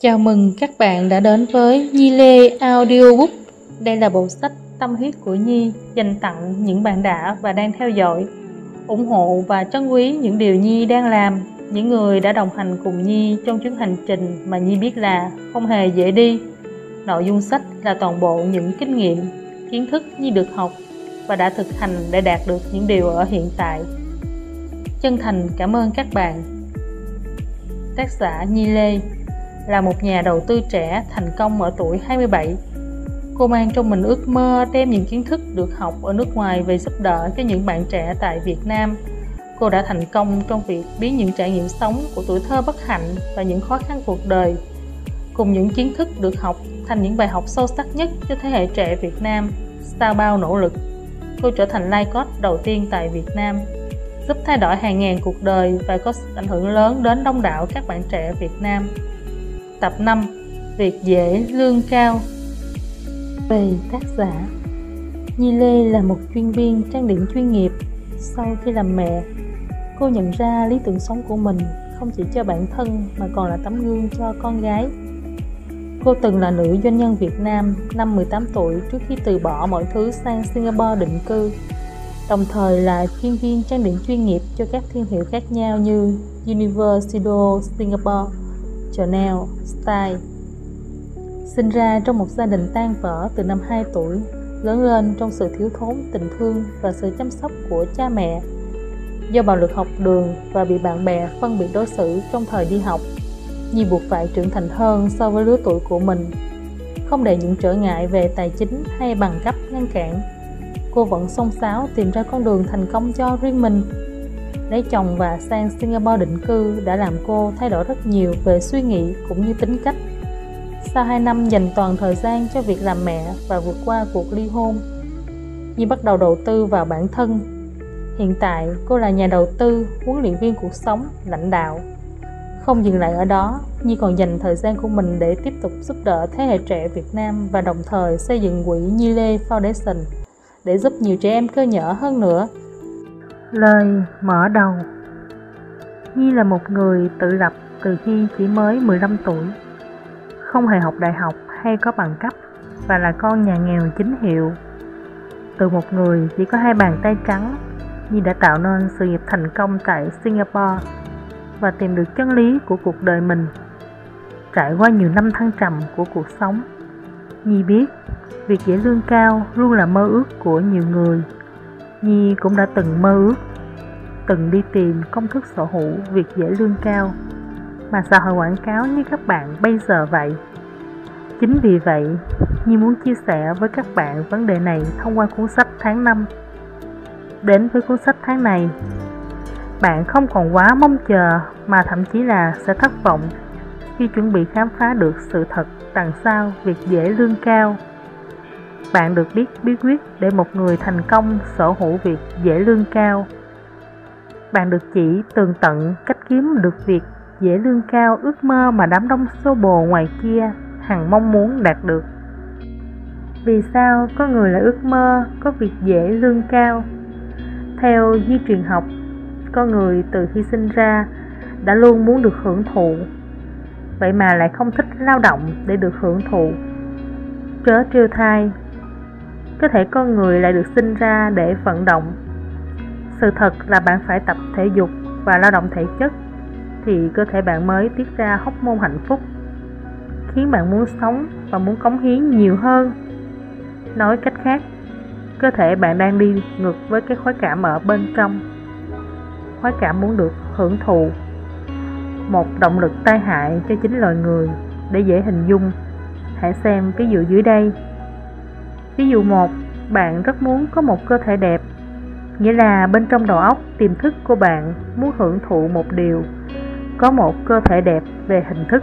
Chào mừng các bạn đã đến với Nhi Lê Audiobook. Đây là bộ sách tâm huyết của Nhi dành tặng những bạn đã và đang theo dõi, ủng hộ và trân quý những điều Nhi đang làm, những người đã đồng hành cùng Nhi trong chuyến hành trình mà Nhi biết là không hề dễ đi. Nội dung sách là toàn bộ những kinh nghiệm, kiến thức Nhi được học và đã thực hành để đạt được những điều ở hiện tại. Chân thành cảm ơn các bạn. Tác giả Nhi Lê là một nhà đầu tư trẻ thành công ở tuổi 27. Cô mang trong mình ước mơ đem những kiến thức được học ở nước ngoài về giúp đỡ cho những bạn trẻ tại Việt Nam. Cô đã thành công trong việc biến những trải nghiệm sống của tuổi thơ bất hạnh và những khó khăn cuộc đời cùng những kiến thức được học thành những bài học sâu sắc nhất cho thế hệ trẻ Việt Nam sau bao nỗ lực. Cô trở thành life coach đầu tiên tại Việt Nam, giúp thay đổi hàng ngàn cuộc đời và có ảnh hưởng lớn đến đông đảo các bạn trẻ Việt Nam. Tập 5 Việc dễ lương cao. Về tác giả, Nhi Lê là một chuyên viên trang điểm chuyên nghiệp. Sau khi làm mẹ, Cô nhận ra lý tưởng sống của mình không chỉ cho bản thân mà còn là tấm gương cho con gái. Cô từng là nữ doanh nhân Việt Nam năm 18 tuổi trước khi từ bỏ mọi thứ sang Singapore định cư, đồng thời là chuyên viên trang điểm chuyên nghiệp cho các thương hiệu khác nhau như Universal Singapore. Chanel, Style. Sinh ra trong một gia đình tan vỡ từ năm 2 tuổi Lớn lên trong sự thiếu thốn tình thương và sự chăm sóc của cha mẹ. Do bạo lực học đường và bị bạn bè phân biệt đối xử trong thời đi học Nhi buộc phải trưởng thành hơn so với lứa tuổi của mình. Không để những trở ngại về tài chính hay bằng cấp ngăn cản Cô vẫn song sáo tìm ra con đường thành công cho riêng mình. Lấy chồng và sang Singapore định cư đã làm cô thay đổi rất nhiều về suy nghĩ cũng như tính cách. Sau 2 năm dành toàn thời gian cho việc làm mẹ và vượt qua cuộc ly hôn, Nhi bắt đầu đầu tư vào bản thân. Hiện tại, cô là nhà đầu tư, huấn luyện viên cuộc sống, lãnh đạo. Không dừng lại ở đó, Nhi còn dành thời gian của mình để tiếp tục giúp đỡ thế hệ trẻ Việt Nam và đồng thời xây dựng quỹ Nhi Lê Foundation để giúp nhiều trẻ em cơ nhở hơn nữa Lời mở đầu. Nhi là một người tự lập từ khi chỉ mới 15 tuổi. Không hề học đại học hay có bằng cấp Và là con nhà nghèo chính hiệu. Từ một người chỉ có hai bàn tay trắng, Nhi đã tạo nên sự nghiệp thành công tại Singapore Và tìm được chân lý của cuộc đời mình. Trải qua nhiều năm thăng trầm của cuộc sống, Nhi biết việc dễ lương cao luôn là mơ ước của nhiều người. Nhi cũng đã từng mơ ước, từng đi tìm công thức sở hữu việc dễ lương cao, mà xã hội quảng cáo như các bạn bây giờ vậy. Chính vì vậy, Nhi muốn chia sẻ với các bạn vấn đề này thông qua cuốn sách tháng 5. Đến với cuốn sách tháng này, bạn không còn quá mong chờ mà thậm chí là sẽ thất vọng khi chuẩn bị khám phá được sự thật đằng sau việc dễ lương cao bạn được biết bí quyết để một người thành công sở hữu việc dễ lương cao. Bạn được chỉ tường tận cách kiếm được việc dễ lương cao ước mơ mà đám đông xô bồ ngoài kia hằng mong muốn đạt được. Vì sao có người lại ước mơ có việc dễ lương cao? Theo di truyền học, có người từ khi sinh ra đã luôn muốn được hưởng thụ vậy mà lại không thích lao động để được hưởng thụ chớ trêu thai cơ thể con người lại được sinh ra để vận động. Sự thật là bạn phải tập thể dục và lao động thể chất thì cơ thể bạn mới tiết ra hóc môn hạnh phúc, khiến bạn muốn sống và muốn cống hiến nhiều hơn. Nói cách khác, cơ thể bạn đang đi ngược với cái khoái cảm ở bên trong. Khoái cảm muốn được hưởng thụ một động lực tai hại cho chính loài người để dễ hình dung. Hãy xem ví dụ dưới đây. Ví dụ một, bạn rất muốn có một cơ thể đẹp, nghĩa là bên trong đầu óc tiềm thức của bạn muốn hưởng thụ một điều, có một cơ thể đẹp về hình thức.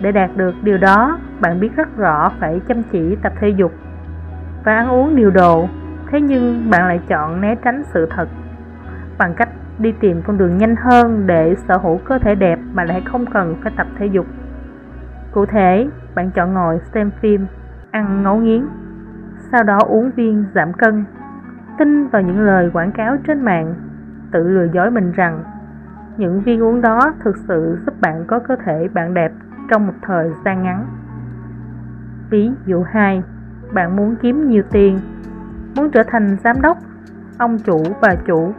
Để đạt được điều đó, bạn biết rất rõ phải chăm chỉ tập thể dục và ăn uống điều độ, thế nhưng bạn lại chọn né tránh sự thật bằng cách đi tìm con đường nhanh hơn để sở hữu cơ thể đẹp mà lại không cần phải tập thể dục. Cụ thể, bạn chọn ngồi xem phim, ăn ngấu nghiến sau đó uống viên giảm cân. Tin vào những lời quảng cáo trên mạng, tự lừa dối mình rằng những viên uống đó thực sự giúp bạn có cơ thể bạn đẹp trong một thời gian ngắn. Ví dụ 2, bạn muốn kiếm nhiều tiền, muốn trở thành giám đốc, ông chủ, bà chủ,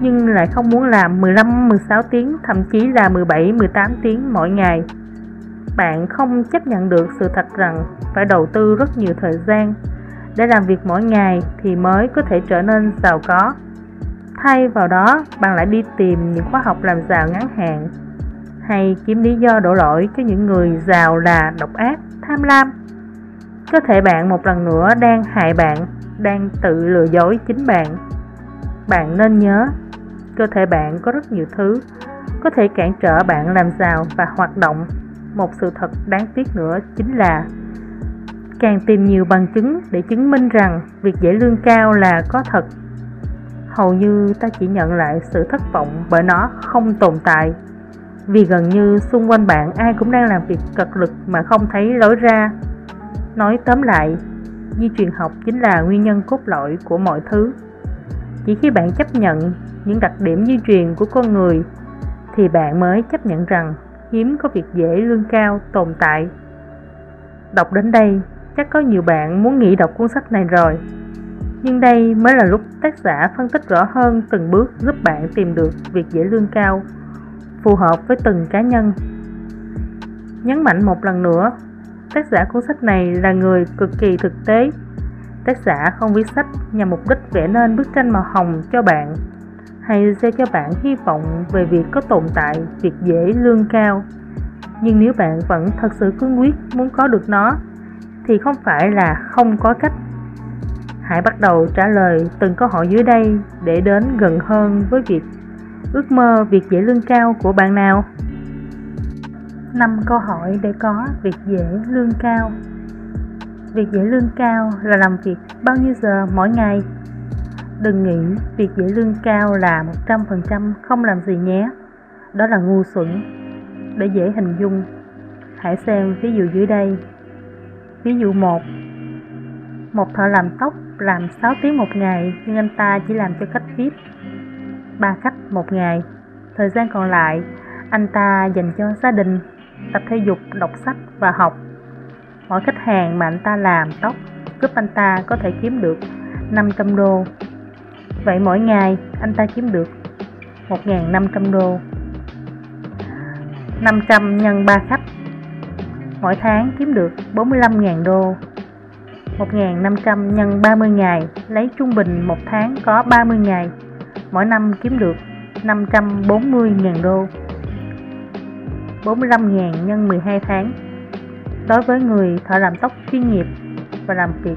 nhưng lại không muốn làm 15-16 tiếng, thậm chí là 17-18 tiếng mỗi ngày. Bạn không chấp nhận được sự thật rằng phải đầu tư rất nhiều thời gian để làm việc mỗi ngày thì mới có thể trở nên giàu có. Thay vào đó, bạn lại đi tìm những khóa học làm giàu ngắn hạn hay kiếm lý do đổ lỗi cho những người giàu là độc ác, tham lam. Có thể bạn một lần nữa đang hại bạn, đang tự lừa dối chính bạn. Bạn nên nhớ, cơ thể bạn có rất nhiều thứ có thể cản trở bạn làm giàu và hoạt động. Một sự thật đáng tiếc nữa chính là càng tìm nhiều bằng chứng để chứng minh rằng việc giải lương cao là có thật. Hầu như ta chỉ nhận lại sự thất vọng bởi nó không tồn tại. Vì gần như xung quanh bạn ai cũng đang làm việc cật lực mà không thấy lối ra. Nói tóm lại, di truyền học chính là nguyên nhân cốt lõi của mọi thứ. Chỉ khi bạn chấp nhận những đặc điểm di truyền của con người, thì bạn mới chấp nhận rằng hiếm có việc dễ lương cao tồn tại. Đọc đến đây chắc có nhiều bạn muốn nghỉ đọc cuốn sách này rồi. Nhưng đây mới là lúc tác giả phân tích rõ hơn từng bước giúp bạn tìm được việc dễ lương cao, phù hợp với từng cá nhân. Nhấn mạnh một lần nữa, tác giả cuốn sách này là người cực kỳ thực tế. Tác giả không viết sách nhằm mục đích vẽ nên bức tranh màu hồng cho bạn, hay gieo cho bạn hy vọng về việc có tồn tại, việc dễ lương cao. Nhưng nếu bạn vẫn thật sự cương quyết muốn có được nó thì không phải là không có cách. Hãy bắt đầu trả lời từng câu hỏi dưới đây để đến gần hơn với việc ước mơ việc dễ lương cao của bạn nào. 5 câu hỏi để có việc dễ lương cao. Việc dễ lương cao là làm việc bao nhiêu giờ mỗi ngày? Đừng nghĩ việc dễ lương cao là 100% không làm gì nhé. Đó là ngu xuẩn. Để dễ hình dung, Hãy xem ví dụ dưới đây. Ví dụ 1 Một thợ làm tóc làm 6 tiếng một ngày nhưng anh ta chỉ làm cho khách VIP 3 khách một ngày. Thời gian còn lại anh ta dành cho gia đình, tập thể dục, đọc sách và học. Mỗi khách hàng mà anh ta làm tóc giúp anh ta có thể kiếm được 500 đô. Vậy mỗi ngày anh ta kiếm được 1.500 đô. 500 nhân 3 khách mỗi tháng kiếm được 45.000 đô. 1.500 nhân 30 ngày, lấy trung bình một tháng có 30 ngày. Mỗi năm kiếm được 540.000 đô. 45.000 nhân 12 tháng. Đối với người thợ làm tóc chuyên nghiệp và làm việc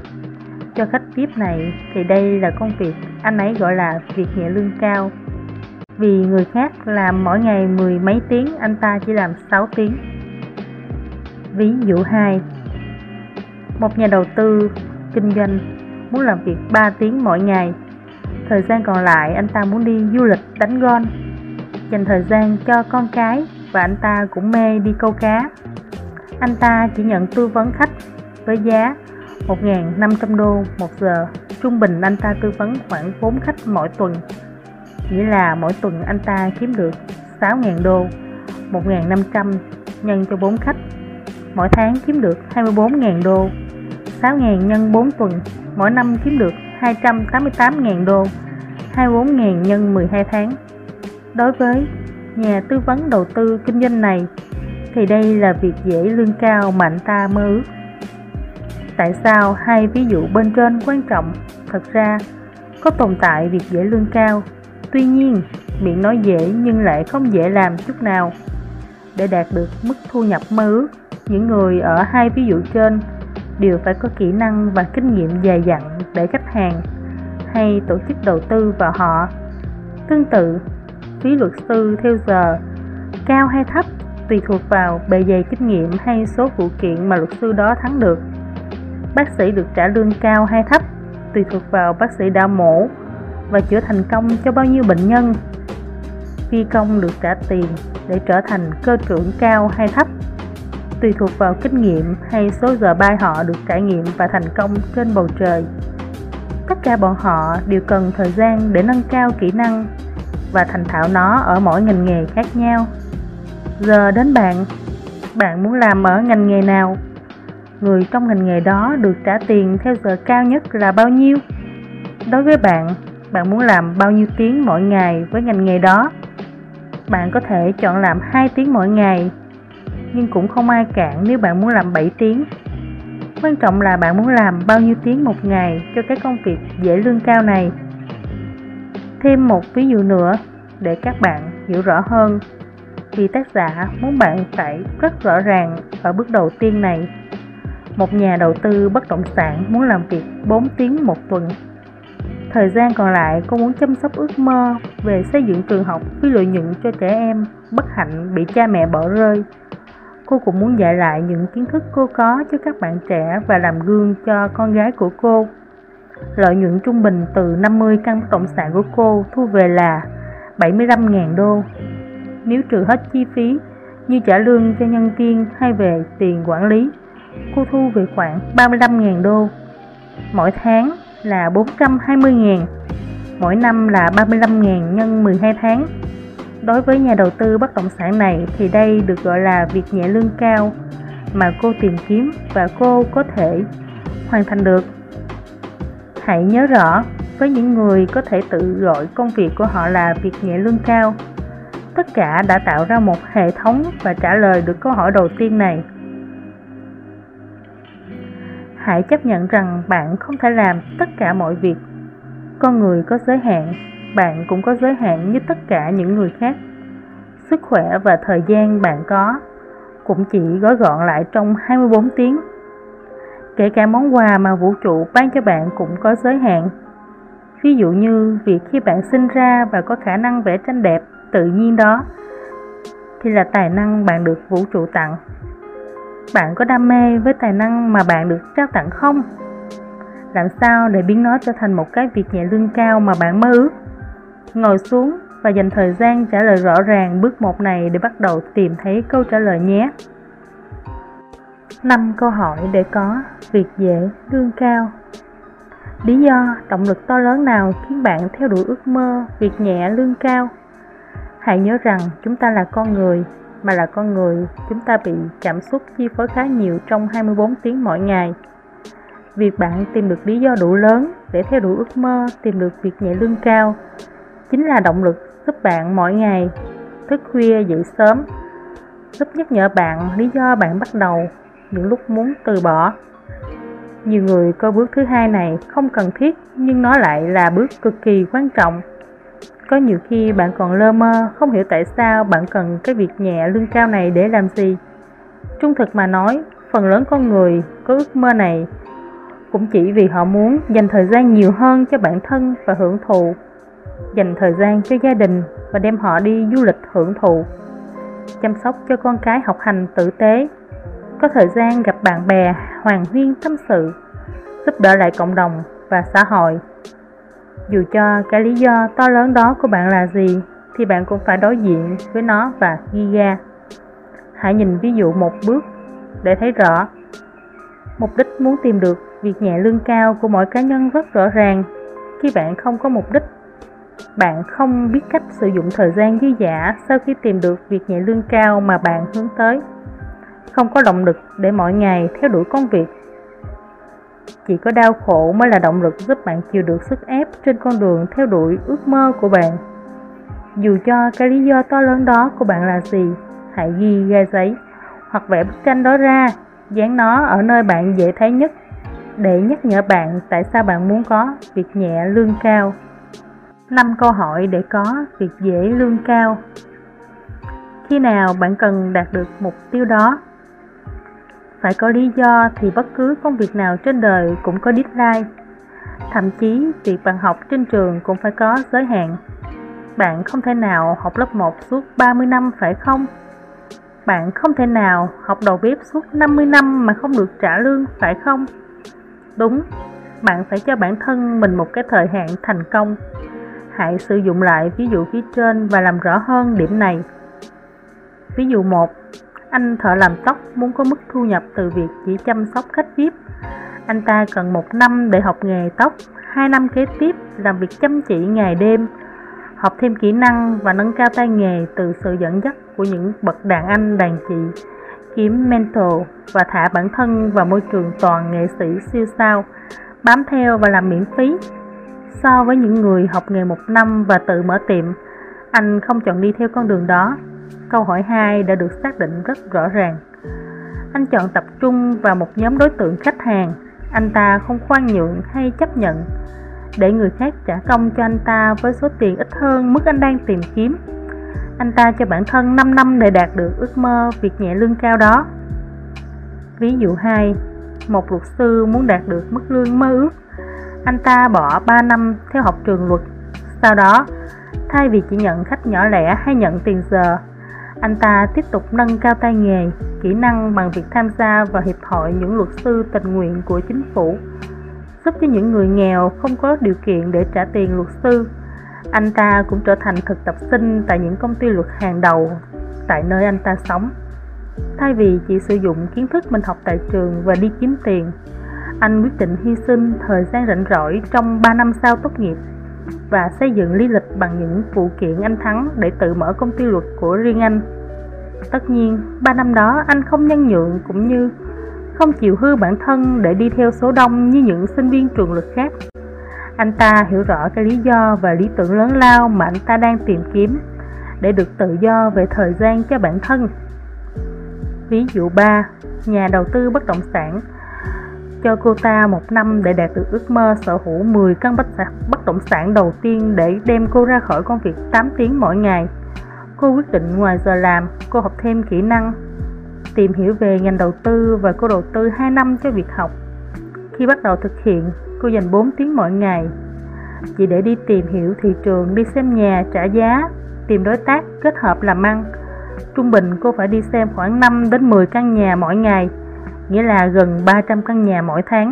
cho khách tiếp này thì đây là công việc anh ấy gọi là việc nhẹ lương cao. Vì người khác làm mỗi ngày mười mấy tiếng, anh ta chỉ làm 6 tiếng. Ví dụ 2 Một nhà đầu tư kinh doanh muốn làm việc 3 tiếng mỗi ngày. Thời gian còn lại anh ta muốn đi du lịch đánh gôn Dành thời gian cho con cái và anh ta cũng mê đi câu cá. Anh ta chỉ nhận tư vấn khách với giá 1.500 đô một giờ. Trung bình anh ta tư vấn khoảng 4 khách mỗi tuần. Nghĩa là mỗi tuần anh ta kiếm được 6.000 đô 1.500 nhân cho 4 khách mỗi tháng kiếm được 24.000 đô. 6.000 nhân 4 tuần, mỗi năm kiếm được 288.000 đô. 24.000 nhân 12 tháng. Đối với nhà tư vấn đầu tư kinh doanh này, thì đây là việc dễ lương cao mà anh ta mơ ước. Tại sao hai ví dụ bên trên quan trọng? Thật ra, có tồn tại việc dễ lương cao. Tuy nhiên, miệng nói dễ nhưng lại không dễ làm chút nào Để đạt được mức thu nhập mơ ước những người ở hai ví dụ trên đều phải có kỹ năng và kinh nghiệm dày dặn để khách hàng hay tổ chức đầu tư vào họ. Tương tự, phí luật sư theo giờ cao hay thấp tùy thuộc vào bề dày kinh nghiệm hay số vụ kiện mà luật sư đó thắng được. Bác sĩ được trả lương cao hay thấp tùy thuộc vào bác sĩ đã mổ và chữa thành công cho bao nhiêu bệnh nhân. Phi công được trả tiền để trở thành cơ trưởng cao hay thấp tùy thuộc vào kinh nghiệm hay số giờ bay họ được trải nghiệm và thành công trên bầu trời. Tất cả bọn họ đều cần thời gian để nâng cao kỹ năng và thành thạo nó ở mỗi ngành nghề khác nhau. Giờ đến bạn, bạn muốn làm ở ngành nghề nào người trong ngành nghề đó được trả tiền theo giờ cao nhất là bao nhiêu đối với bạn bạn muốn làm bao nhiêu tiếng mỗi ngày với ngành nghề đó bạn có thể chọn làm 2 tiếng mỗi ngày nhưng cũng không ai cản nếu bạn muốn làm 7 tiếng. Quan trọng là bạn muốn làm bao nhiêu tiếng một ngày cho cái công việc dễ lương cao này. Thêm một ví dụ nữa để các bạn hiểu rõ hơn. Vì tác giả muốn bạn phải rất rõ ràng ở bước đầu tiên này. Một nhà đầu tư bất động sản muốn làm việc 4 tiếng một tuần. Thời gian còn lại cô muốn chăm sóc ước mơ về xây dựng trường học với lợi nhuận cho trẻ em bất hạnh bị cha mẹ bỏ rơi cô cũng muốn dạy lại những kiến thức cô có cho các bạn trẻ và làm gương cho con gái của cô. Lợi nhuận trung bình từ 50 căn bất động sản của cô thu về là 75.000 đô. Nếu trừ hết chi phí như trả lương cho nhân viên hay về tiền quản lý cô thu về khoảng 35.000 đô. Mỗi tháng là 420.000 mỗi năm là 35.000 nhân 12 tháng đối với nhà đầu tư bất động sản này thì đây được gọi là việc nhẹ lương cao mà cô tìm kiếm và cô có thể hoàn thành được. Hãy nhớ rõ, với những người có thể tự gọi công việc của họ là việc nhẹ lương cao, tất cả đã tạo ra một hệ thống và trả lời được câu hỏi đầu tiên này. Hãy chấp nhận rằng bạn không thể làm tất cả mọi việc. Con người có giới hạn bạn cũng có giới hạn như tất cả những người khác. Sức khỏe và thời gian bạn có cũng chỉ gói gọn lại trong 24 tiếng. Kể cả món quà mà vũ trụ ban cho bạn cũng có giới hạn. Ví dụ như việc khi bạn sinh ra và có khả năng vẽ tranh đẹp tự nhiên đó, thì là tài năng bạn được vũ trụ tặng. Bạn có đam mê với tài năng mà bạn được trao tặng không? Làm sao để biến nó trở thành một cái việc nhẹ lương cao mà bạn mơ ước? Ngồi xuống và dành thời gian trả lời rõ ràng bước một này để bắt đầu tìm thấy câu trả lời nhé. 5 câu hỏi để có việc dễ, lương cao. Lý do, động lực to lớn nào khiến bạn theo đuổi ước mơ, việc nhẹ, lương cao? Hãy nhớ rằng chúng ta là con người, mà là con người chúng ta bị cảm xúc chi phối khá nhiều trong 24 tiếng mỗi ngày. Việc bạn tìm được lý do đủ lớn để theo đuổi ước mơ, tìm được việc nhẹ, lương cao chính là động lực giúp bạn mỗi ngày thức khuya dậy sớm. Giúp nhắc nhở bạn lý do bạn bắt đầu, những lúc muốn từ bỏ. Nhiều người coi bước thứ hai này không cần thiết, nhưng nó lại là bước cực kỳ quan trọng. Có nhiều khi bạn còn lơ mơ, không hiểu tại sao bạn cần cái việc nhẹ lương cao này để làm gì. Trung thực mà nói, phần lớn con người có ước mơ này cũng chỉ vì họ muốn dành thời gian nhiều hơn cho bản thân và hưởng thụ dành thời gian cho gia đình và đem họ đi du lịch hưởng thụ. Chăm sóc cho con cái học hành tử tế. Có thời gian gặp bạn bè hoàng huyên tâm sự, giúp đỡ lại cộng đồng và xã hội. Dù cho cái lý do to lớn đó của bạn là gì, thì bạn cũng phải đối diện với nó và ghi ra. Hãy nhìn ví dụ một bước để thấy rõ. Mục đích muốn tìm được việc nhẹ lương cao của mỗi cá nhân rất rõ ràng. Khi bạn không có mục đích bạn không biết cách sử dụng thời gian dư dả sau khi tìm được việc nhẹ lương cao mà bạn hướng tới. Không có động lực để mỗi ngày theo đuổi công việc. Chỉ có đau khổ mới là động lực giúp bạn chịu được sức ép trên con đường theo đuổi ước mơ của bạn. Dù cho cái lý do to lớn đó của bạn là gì, hãy ghi ra giấy hoặc vẽ bức tranh đó ra, dán nó ở nơi bạn dễ thấy nhất để nhắc nhở bạn tại sao bạn muốn có việc nhẹ lương cao. 5 câu hỏi để có việc dễ lương cao. Khi nào bạn cần đạt được mục tiêu đó? Phải có lý do thì bất cứ công việc nào trên đời cũng có deadline. Thậm chí việc bạn học trên trường cũng phải có giới hạn. Bạn không thể nào học lớp 1 suốt 30 năm phải không? Bạn không thể nào học đầu bếp suốt 50 năm mà không được trả lương phải không? Đúng, bạn phải cho bản thân mình một cái thời hạn thành công. Hãy sử dụng lại ví dụ phía trên và làm rõ hơn điểm này. Ví dụ 1. Anh thợ làm tóc muốn có mức thu nhập từ việc chỉ chăm sóc khách VIP. Anh ta cần một năm để học nghề tóc, hai năm kế tiếp làm việc chăm chỉ ngày đêm, học thêm kỹ năng và nâng cao tay nghề từ sự dẫn dắt của những bậc đàn anh đàn chị. kiếm mentor và thả bản thân vào môi trường toàn nghệ sĩ siêu sao, bám theo và làm miễn phí. So với những người học nghề một năm và tự mở tiệm, anh không chọn đi theo con đường đó. Câu hỏi 2 đã được xác định rất rõ ràng. Anh chọn tập trung vào một nhóm đối tượng khách hàng. Anh ta không khoan nhượng hay chấp nhận để người khác trả công cho anh ta với số tiền ít hơn mức anh đang tìm kiếm. Anh ta cho bản thân 5 năm để đạt được ước mơ việc nhẹ lương cao đó. Ví dụ 2, một luật sư muốn đạt được mức lương mơ ước. Anh ta bỏ 3 năm theo học trường luật. Sau đó, thay vì chỉ nhận khách nhỏ lẻ hay nhận tiền giờ, anh ta tiếp tục nâng cao tay nghề, kỹ năng bằng việc tham gia vào Hiệp hội những luật sư tình nguyện của chính phủ giúp cho những người nghèo không có điều kiện để trả tiền luật sư. Anh ta cũng trở thành thực tập sinh tại những công ty luật hàng đầu tại nơi anh ta sống. Thay vì chỉ sử dụng kiến thức mình học tại trường và đi kiếm tiền, anh quyết định hy sinh thời gian rảnh rỗi trong 3 năm sau tốt nghiệp và xây dựng lý lịch bằng những vụ kiện anh thắng để tự mở công ty luật của riêng anh. Tất nhiên, 3 năm đó anh không nhân nhượng cũng như không chịu hư bản thân để đi theo số đông như những sinh viên trường luật khác. Anh ta hiểu rõ cái lý do và lý tưởng lớn lao mà anh ta đang tìm kiếm để được tự do về thời gian cho bản thân. Ví dụ 3. Nhà đầu tư bất động sản cho cô ta một năm để đạt được ước mơ sở hữu 10 căn bất động sản đầu tiên để đem cô ra khỏi công việc 8 tiếng mỗi ngày. Cô quyết định ngoài giờ làm, cô học thêm kỹ năng tìm hiểu về ngành đầu tư và cô đầu tư 2 năm cho việc học. Khi bắt đầu thực hiện, cô dành 4 tiếng mỗi ngày chỉ để đi tìm hiểu thị trường, đi xem nhà, trả giá, tìm đối tác, kết hợp làm ăn. Trung bình cô phải đi xem khoảng 5 đến 10 căn nhà mỗi ngày, nghĩa là gần 300 căn nhà mỗi tháng.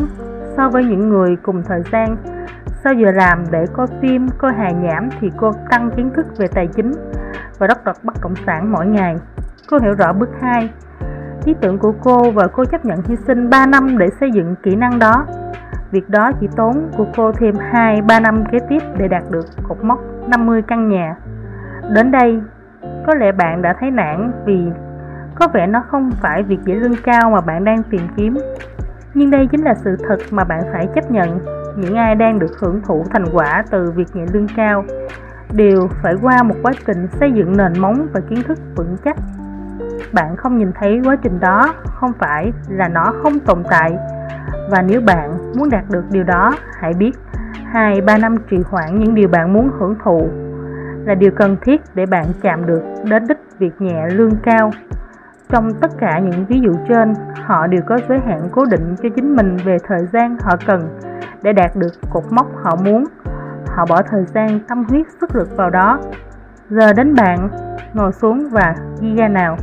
So với những người cùng thời gian, sau giờ làm để coi phim, coi hài nhảm thì cô tăng kiến thức về tài chính và đất độc bất động sản mỗi ngày. Cô hiểu rõ bước 2, ý tưởng của cô và cô chấp nhận hy sinh 3 năm để xây dựng kỹ năng đó. Việc đó chỉ tốn của cô thêm 2-3 năm kế tiếp để đạt được cột mốc 50 căn nhà. Đến đây, có lẽ bạn đã thấy nản vì có vẻ nó không phải việc dễ lương cao mà bạn đang tìm kiếm. Nhưng đây chính là sự thật mà bạn phải chấp nhận. Những ai đang được hưởng thụ thành quả từ việc nhẹ lương cao đều phải qua một quá trình xây dựng nền móng và kiến thức vững chắc bạn không nhìn thấy quá trình đó không phải là nó không tồn tại và nếu bạn muốn đạt được điều đó, hãy biết hai, ba năm trì hoãn những điều bạn muốn hưởng thụ là điều cần thiết để bạn chạm được đến đích việc nhẹ lương cao trong tất cả những ví dụ trên, họ đều có giới hạn cố định cho chính mình về thời gian họ cần để đạt được cột mốc họ muốn họ bỏ thời gian tâm huyết sức lực vào đó giờ đến bạn, ngồi xuống và ghi ra nào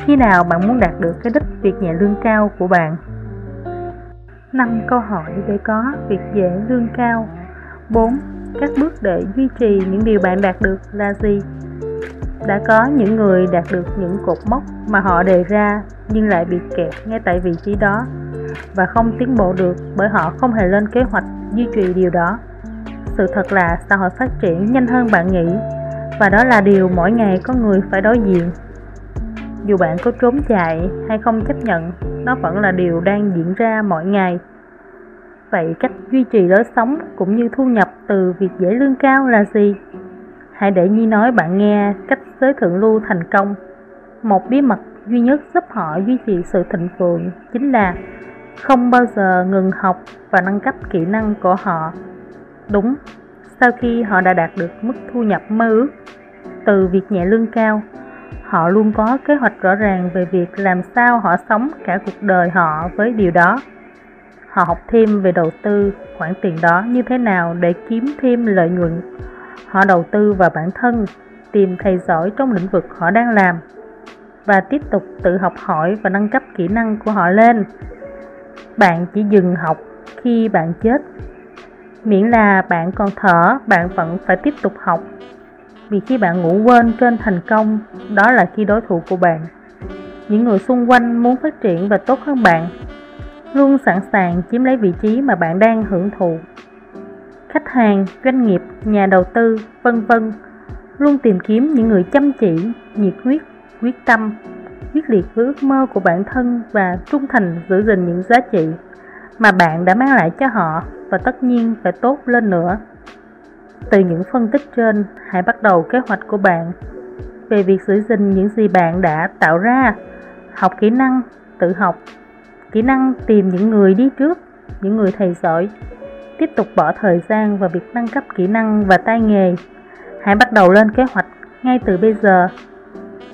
khi nào bạn muốn đạt được cái đích việc nhẹ lương cao của bạn? 5 câu hỏi để có việc dễ lương cao 4. Các bước để duy trì những điều bạn đạt được là gì? Đã có những người đạt được những cột mốc mà họ đề ra nhưng lại bị kẹt ngay tại vị trí đó và không tiến bộ được bởi họ không hề lên kế hoạch duy trì điều đó. Sự thật là xã hội phát triển nhanh hơn bạn nghĩ, và đó là điều mỗi ngày có người phải đối diện. Dù bạn có trốn chạy hay không chấp nhận, nó vẫn là điều đang diễn ra mỗi ngày. Vậy cách duy trì lối sống cũng như thu nhập từ việc dễ lương cao là gì? Hãy để nhi nói bạn nghe cách giới thượng lưu thành công một bí mật duy nhất giúp họ duy trì sự thịnh vượng chính là không bao giờ ngừng học và nâng cấp kỹ năng của họ. Đúng, sau khi họ đã đạt được mức thu nhập mơ ước từ việc nhẹ lương cao, họ luôn có kế hoạch rõ ràng về việc làm sao họ sống cả cuộc đời họ với điều đó. Họ học thêm về đầu tư, khoản tiền đó như thế nào để kiếm thêm lợi nhuận. Họ đầu tư vào bản thân, tìm thầy giỏi trong lĩnh vực họ đang làm và tiếp tục tự học hỏi và nâng cấp kỹ năng của họ lên bạn chỉ dừng học khi bạn chết miễn là bạn còn thở bạn vẫn phải tiếp tục học vì khi bạn ngủ quên trên thành công, đó là khi đối thủ của bạn. Những người xung quanh muốn phát triển và tốt hơn bạn, luôn sẵn sàng chiếm lấy vị trí mà bạn đang hưởng thụ. Khách hàng, doanh nghiệp, nhà đầu tư, vân vân luôn tìm kiếm những người chăm chỉ, nhiệt huyết, quyết tâm, quyết liệt với ước mơ của bản thân và trung thành giữ gìn những giá trị mà bạn đã mang lại cho họ và tất nhiên phải tốt lên nữa. Từ những phân tích trên, hãy bắt đầu kế hoạch của bạn về việc giữ gìn những gì bạn đã tạo ra, học kỹ năng, tự học, kỹ năng tìm những người đi trước, những người thầy giỏi, tiếp tục bỏ thời gian vào việc nâng cấp kỹ năng và tay nghề. Hãy bắt đầu lên kế hoạch ngay từ bây giờ.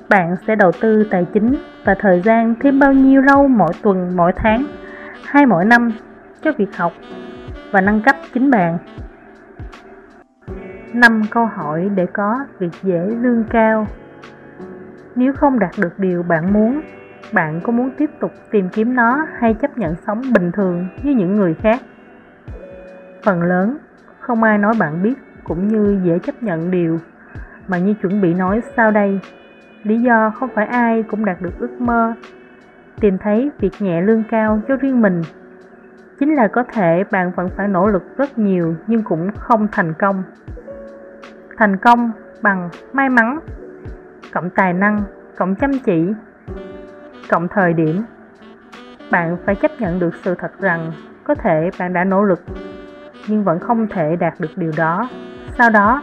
Bạn sẽ đầu tư tài chính và thời gian thêm bao nhiêu lâu mỗi tuần, mỗi tháng hay mỗi năm cho việc học và nâng cấp chính bạn. 5 câu hỏi để có việc dễ lương cao Nếu không đạt được điều bạn muốn, bạn có muốn tiếp tục tìm kiếm nó hay chấp nhận sống bình thường như những người khác? Phần lớn, không ai nói bạn biết cũng như dễ chấp nhận điều mà như chuẩn bị nói sau đây. Lý do không phải ai cũng đạt được ước mơ. Tìm thấy việc nhẹ lương cao cho riêng mình. Chính là có thể bạn vẫn phải nỗ lực rất nhiều nhưng cũng không thành công. Thành công bằng may mắn, cộng tài năng, cộng chăm chỉ, cộng thời điểm. Bạn phải chấp nhận được sự thật rằng có thể bạn đã nỗ lực, nhưng vẫn không thể đạt được điều đó. Sau đó,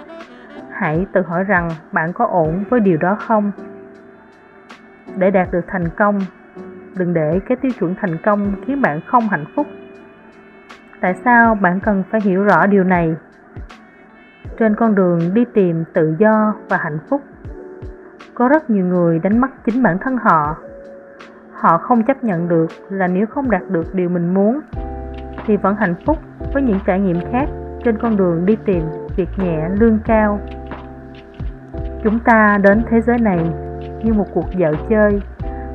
hãy tự hỏi rằng bạn có ổn với điều đó không? Để đạt được thành công, đừng để cái tiêu chuẩn thành công khiến bạn không hạnh phúc. Tại sao bạn cần phải hiểu rõ điều này? Trên con đường đi tìm tự do và hạnh phúc, có rất nhiều người đánh mất chính bản thân họ. Họ không chấp nhận được là nếu không đạt được điều mình muốn, thì vẫn hạnh phúc với những trải nghiệm khác trên con đường đi tìm việc nhẹ, lương cao. Chúng ta đến thế giới này như một cuộc dạo chơi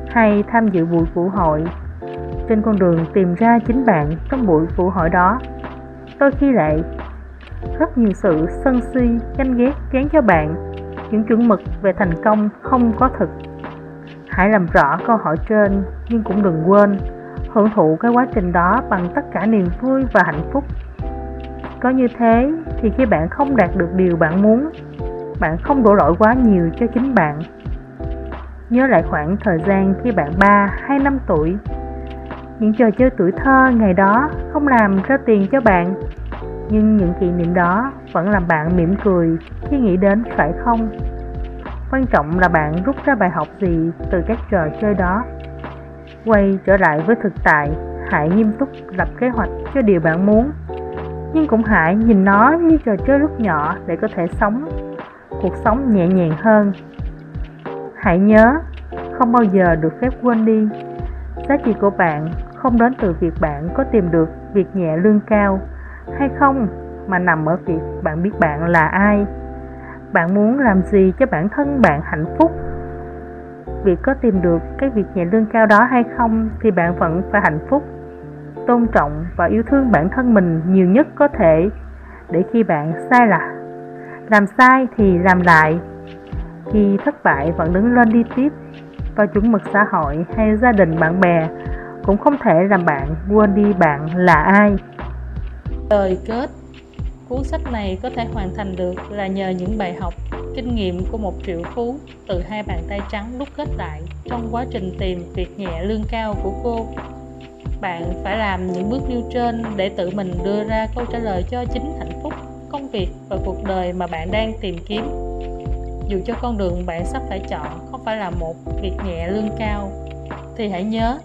hay tham dự buổi vũ hội. Trên con đường tìm ra chính bạn trong buổi vũ hội đó, đôi khi lại rất nhiều sự sân si, ganh ghét gán cho bạn, những chuẩn mực về thành công không có thực hãy làm rõ câu hỏi trên nhưng cũng đừng quên hưởng thụ cái quá trình đó bằng tất cả niềm vui và hạnh phúc. Có như thế thì khi bạn không đạt được điều bạn muốn, bạn không đổ lỗi quá nhiều cho chính bạn nhớ lại khoảng thời gian khi bạn 3 hay 5 tuổi. Những trò chơi tuổi thơ ngày đó không làm ra tiền cho bạn, nhưng những kỷ niệm đó vẫn làm bạn mỉm cười khi nghĩ đến phải không? Quan trọng là bạn rút ra bài học gì từ các trò chơi đó. Quay trở lại với thực tại, hãy nghiêm túc lập kế hoạch cho điều bạn muốn, nhưng cũng hãy nhìn nó như trò chơi lúc nhỏ để có thể sống, cuộc sống nhẹ nhàng hơn hãy nhớ, không bao giờ được phép quên đi. Giá trị của bạn không đến từ việc bạn có tìm được việc nhẹ lương cao hay không, mà nằm ở việc bạn biết bạn là ai. Bạn muốn làm gì cho bản thân bạn hạnh phúc? Việc có tìm được cái việc nhẹ lương cao đó hay không thì bạn vẫn phải hạnh phúc, tôn trọng và yêu thương bản thân mình nhiều nhất có thể để khi bạn sai là làm sai thì làm lại khi thất bại vẫn đứng lên đi tiếp và chuẩn mực xã hội hay gia đình bạn bè cũng không thể làm bạn, quên đi bạn là ai. Lời kết cuốn sách này có thể hoàn thành được là nhờ những bài học, kinh nghiệm của một triệu phú từ hai bàn tay trắng đúc kết lại trong quá trình tìm việc nhẹ lương cao của cô. Bạn phải làm những bước nêu trên để tự mình đưa ra câu trả lời cho chính hạnh phúc, công việc và cuộc đời mà bạn đang tìm kiếm dù cho con đường bạn sắp phải chọn không phải là một việc nhẹ lương cao, thì hãy nhớ,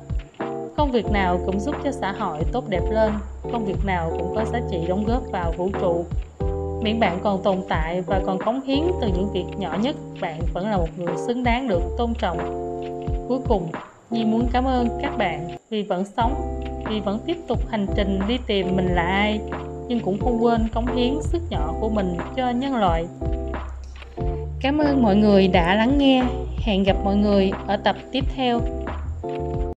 công việc nào cũng giúp cho xã hội tốt đẹp lên, công việc nào cũng có giá trị đóng góp vào vũ trụ. Miễn bạn còn tồn tại và còn cống hiến từ những việc nhỏ nhất, bạn vẫn là một người xứng đáng được tôn trọng. Cuối cùng, Nhi muốn cảm ơn các bạn vì vẫn sống, vì vẫn tiếp tục hành trình đi tìm mình là ai, nhưng cũng không quên cống hiến sức nhỏ của mình cho nhân loại cảm ơn mọi người đã lắng nghe. Hẹn gặp mọi người ở tập tiếp theo.